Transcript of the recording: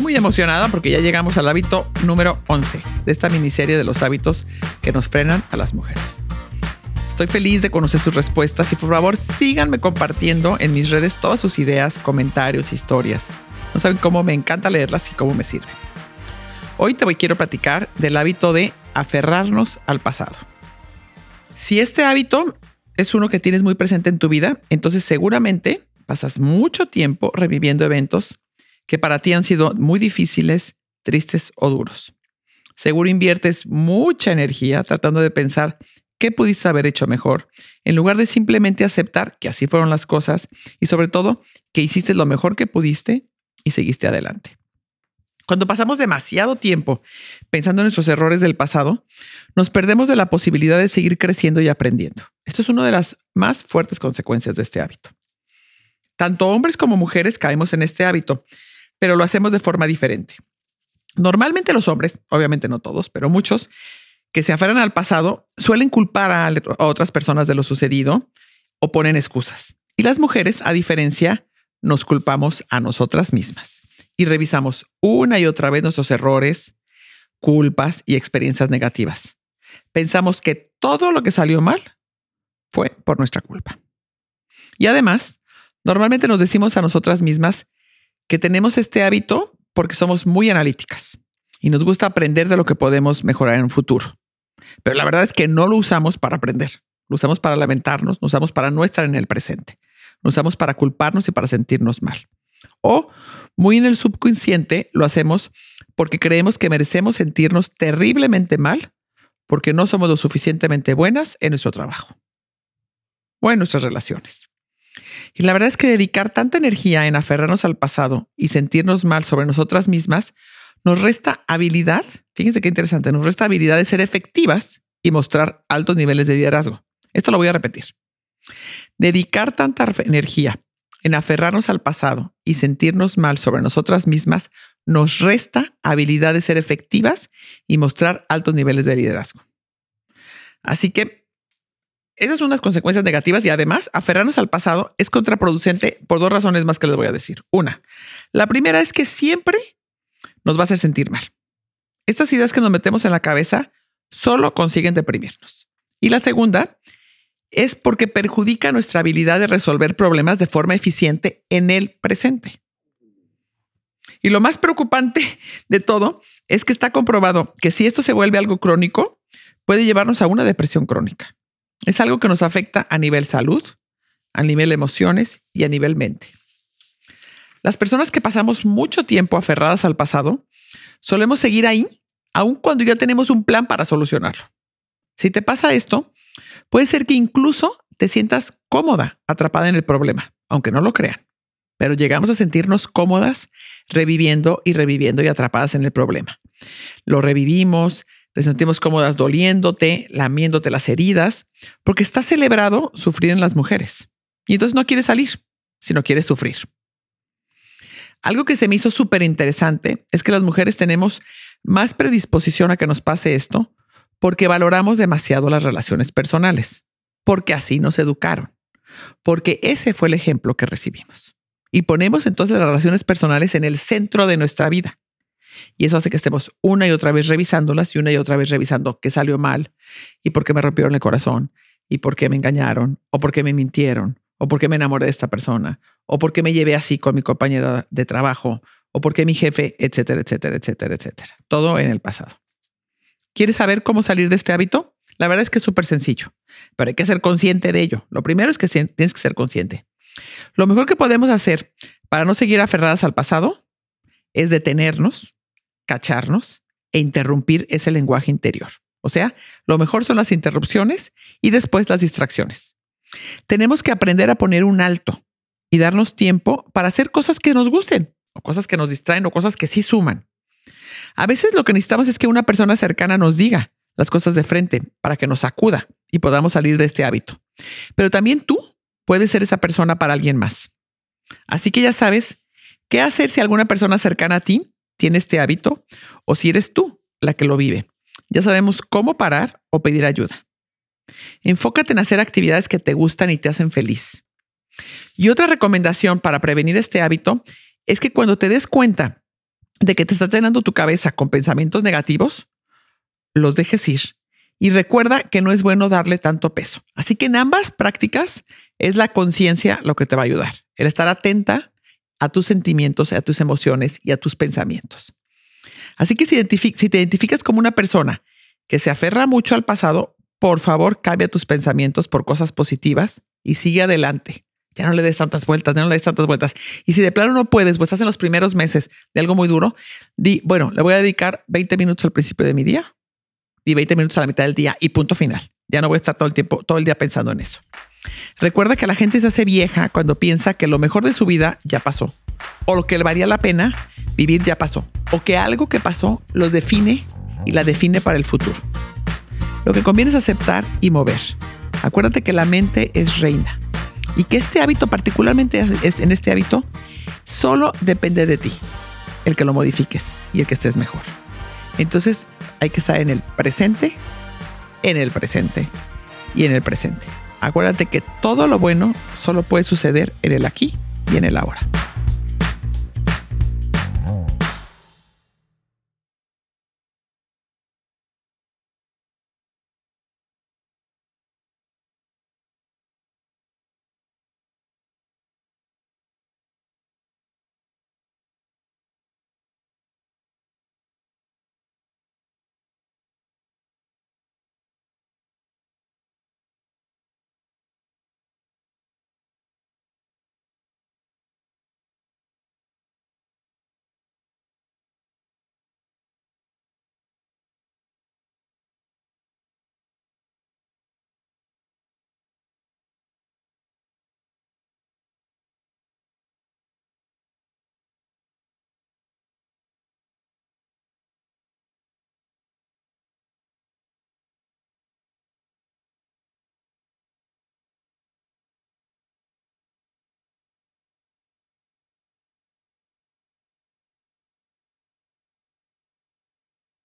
Muy emocionada porque ya llegamos al hábito número 11 de esta miniserie de los hábitos que nos frenan a las mujeres. Estoy feliz de conocer sus respuestas y por favor síganme compartiendo en mis redes todas sus ideas, comentarios, historias. No saben cómo me encanta leerlas y cómo me sirven. Hoy te voy quiero platicar del hábito de aferrarnos al pasado. Si este hábito es uno que tienes muy presente en tu vida, entonces seguramente pasas mucho tiempo reviviendo eventos que para ti han sido muy difíciles, tristes o duros. Seguro inviertes mucha energía tratando de pensar qué pudiste haber hecho mejor, en lugar de simplemente aceptar que así fueron las cosas y sobre todo que hiciste lo mejor que pudiste y seguiste adelante. Cuando pasamos demasiado tiempo pensando en nuestros errores del pasado, nos perdemos de la posibilidad de seguir creciendo y aprendiendo. Esto es una de las más fuertes consecuencias de este hábito. Tanto hombres como mujeres caemos en este hábito pero lo hacemos de forma diferente. Normalmente los hombres, obviamente no todos, pero muchos, que se aferran al pasado, suelen culpar a, otras personas de lo sucedido o ponen excusas. Y las mujeres, a diferencia, nos culpamos a nosotras mismas y revisamos una y otra vez nuestros errores, culpas y experiencias negativas. Pensamos que todo lo que salió mal fue por nuestra culpa. Y además, normalmente nos decimos a nosotras mismas que tenemos este hábito porque somos muy analíticas y nos gusta aprender de lo que podemos mejorar en un futuro. Pero la verdad es que no lo usamos para aprender, lo usamos para lamentarnos, lo usamos para no estar en el presente, lo usamos para culparnos y para sentirnos mal. O muy en el subconsciente lo hacemos porque creemos que merecemos sentirnos terriblemente mal porque no somos lo suficientemente buenas en nuestro trabajo o en nuestras relaciones. Y la verdad es que dedicar tanta energía en aferrarnos al pasado y sentirnos mal sobre nosotras mismas nos resta habilidad, fíjense qué interesante, nos resta habilidad de ser efectivas y mostrar altos niveles de liderazgo. Esto lo voy a repetir. Dedicar tanta energía en aferrarnos al pasado y sentirnos mal sobre nosotras mismas nos resta habilidad de ser efectivas y mostrar altos niveles de liderazgo. Así que esas son unas consecuencias negativas y además aferrarnos al pasado es contraproducente por dos razones más que les voy a decir. Una, la primera es que siempre nos va a hacer sentir mal. Estas ideas que nos metemos en la cabeza solo consiguen deprimirnos. Y la segunda es porque perjudica nuestra habilidad de resolver problemas de forma eficiente en el presente. Y lo más preocupante de todo es que está comprobado que si esto se vuelve algo crónico, puede llevarnos a una depresión crónica. Es algo que nos afecta a nivel salud, a nivel emociones y a nivel mente. Las personas que pasamos mucho tiempo aferradas al pasado, solemos seguir ahí, aun cuando ya tenemos un plan para solucionarlo. Si te pasa esto, puede ser que incluso te sientas cómoda atrapada en el problema, aunque no lo crean. Pero llegamos a sentirnos cómodas reviviendo y reviviendo y atrapadas en el problema. Lo revivimos, te sentimos cómodas doliéndote, lamiéndote las heridas, porque está celebrado sufrir en las mujeres. Y entonces no quieres salir, sino quieres sufrir. Algo que se me hizo súper interesante es que las mujeres tenemos más predisposición a que nos pase esto porque valoramos demasiado las relaciones personales, porque así nos educaron, porque ese fue el ejemplo que recibimos. Y ponemos entonces las relaciones personales en el centro de nuestra vida. Y eso hace que estemos una y otra vez revisándolas y una y otra vez revisando qué salió mal y por qué me rompieron el corazón y por qué me engañaron o por qué me mintieron o por qué me enamoré de esta persona o por qué me llevé así con mi compañera de trabajo o por qué mi jefe, etcétera, etcétera, etcétera, etcétera. Todo en el pasado. ¿Quieres saber cómo salir de este hábito? La verdad es que es súper sencillo, pero hay que ser consciente de ello. Lo primero es que tienes que ser consciente. Lo mejor que podemos hacer para no seguir aferradas al pasado es detenernos, cacharnos e interrumpir ese lenguaje interior. O sea, lo mejor son las interrupciones y después las distracciones. Tenemos que aprender a poner un alto y darnos tiempo para hacer cosas que nos gusten o cosas que nos distraen o cosas que sí suman. A veces lo que necesitamos es que una persona cercana nos diga las cosas de frente para que nos acuda y podamos salir de este hábito. Pero también tú puedes ser esa persona para alguien más. Así que ya sabes qué hacer si alguna persona cercana a ti tiene este hábito o si eres tú la que lo vive. Ya sabemos cómo parar o pedir ayuda. Enfócate en hacer actividades que te gustan y te hacen feliz. Y otra recomendación para prevenir este hábito es que cuando te des cuenta de que te estás llenando tu cabeza con pensamientos negativos, los dejes ir. Y recuerda que no es bueno darle tanto peso. Así que en ambas prácticas es la conciencia lo que te va a ayudar. El estar atenta a tus sentimientos, a tus emociones y a tus pensamientos. Así que si, si te identificas como una persona que se aferra mucho al pasado, por favor cambia tus pensamientos por cosas positivas y sigue adelante. Ya no le des tantas vueltas, ya no le des tantas vueltas. Y si de plano no puedes, pues estás en los primeros meses de algo muy duro, di, bueno, le voy a dedicar 20 minutos al principio de mi día y 20 minutos a la mitad del día y punto final. Ya no voy a estar todo el tiempo, todo el día pensando en eso. Recuerda que la gente se hace vieja cuando piensa que lo mejor de su vida ya pasó, o lo que le valía la pena vivir ya pasó, o que algo que pasó lo define y la define para el futuro. Lo que conviene es aceptar y mover. Acuérdate que la mente es reina y que este hábito, particularmente en este hábito, solo depende de ti, el que lo modifiques y el que estés mejor. Entonces hay que estar en el presente, en el presente y en el presente. Acuérdate que todo lo bueno solo puede suceder en el aquí y en el ahora.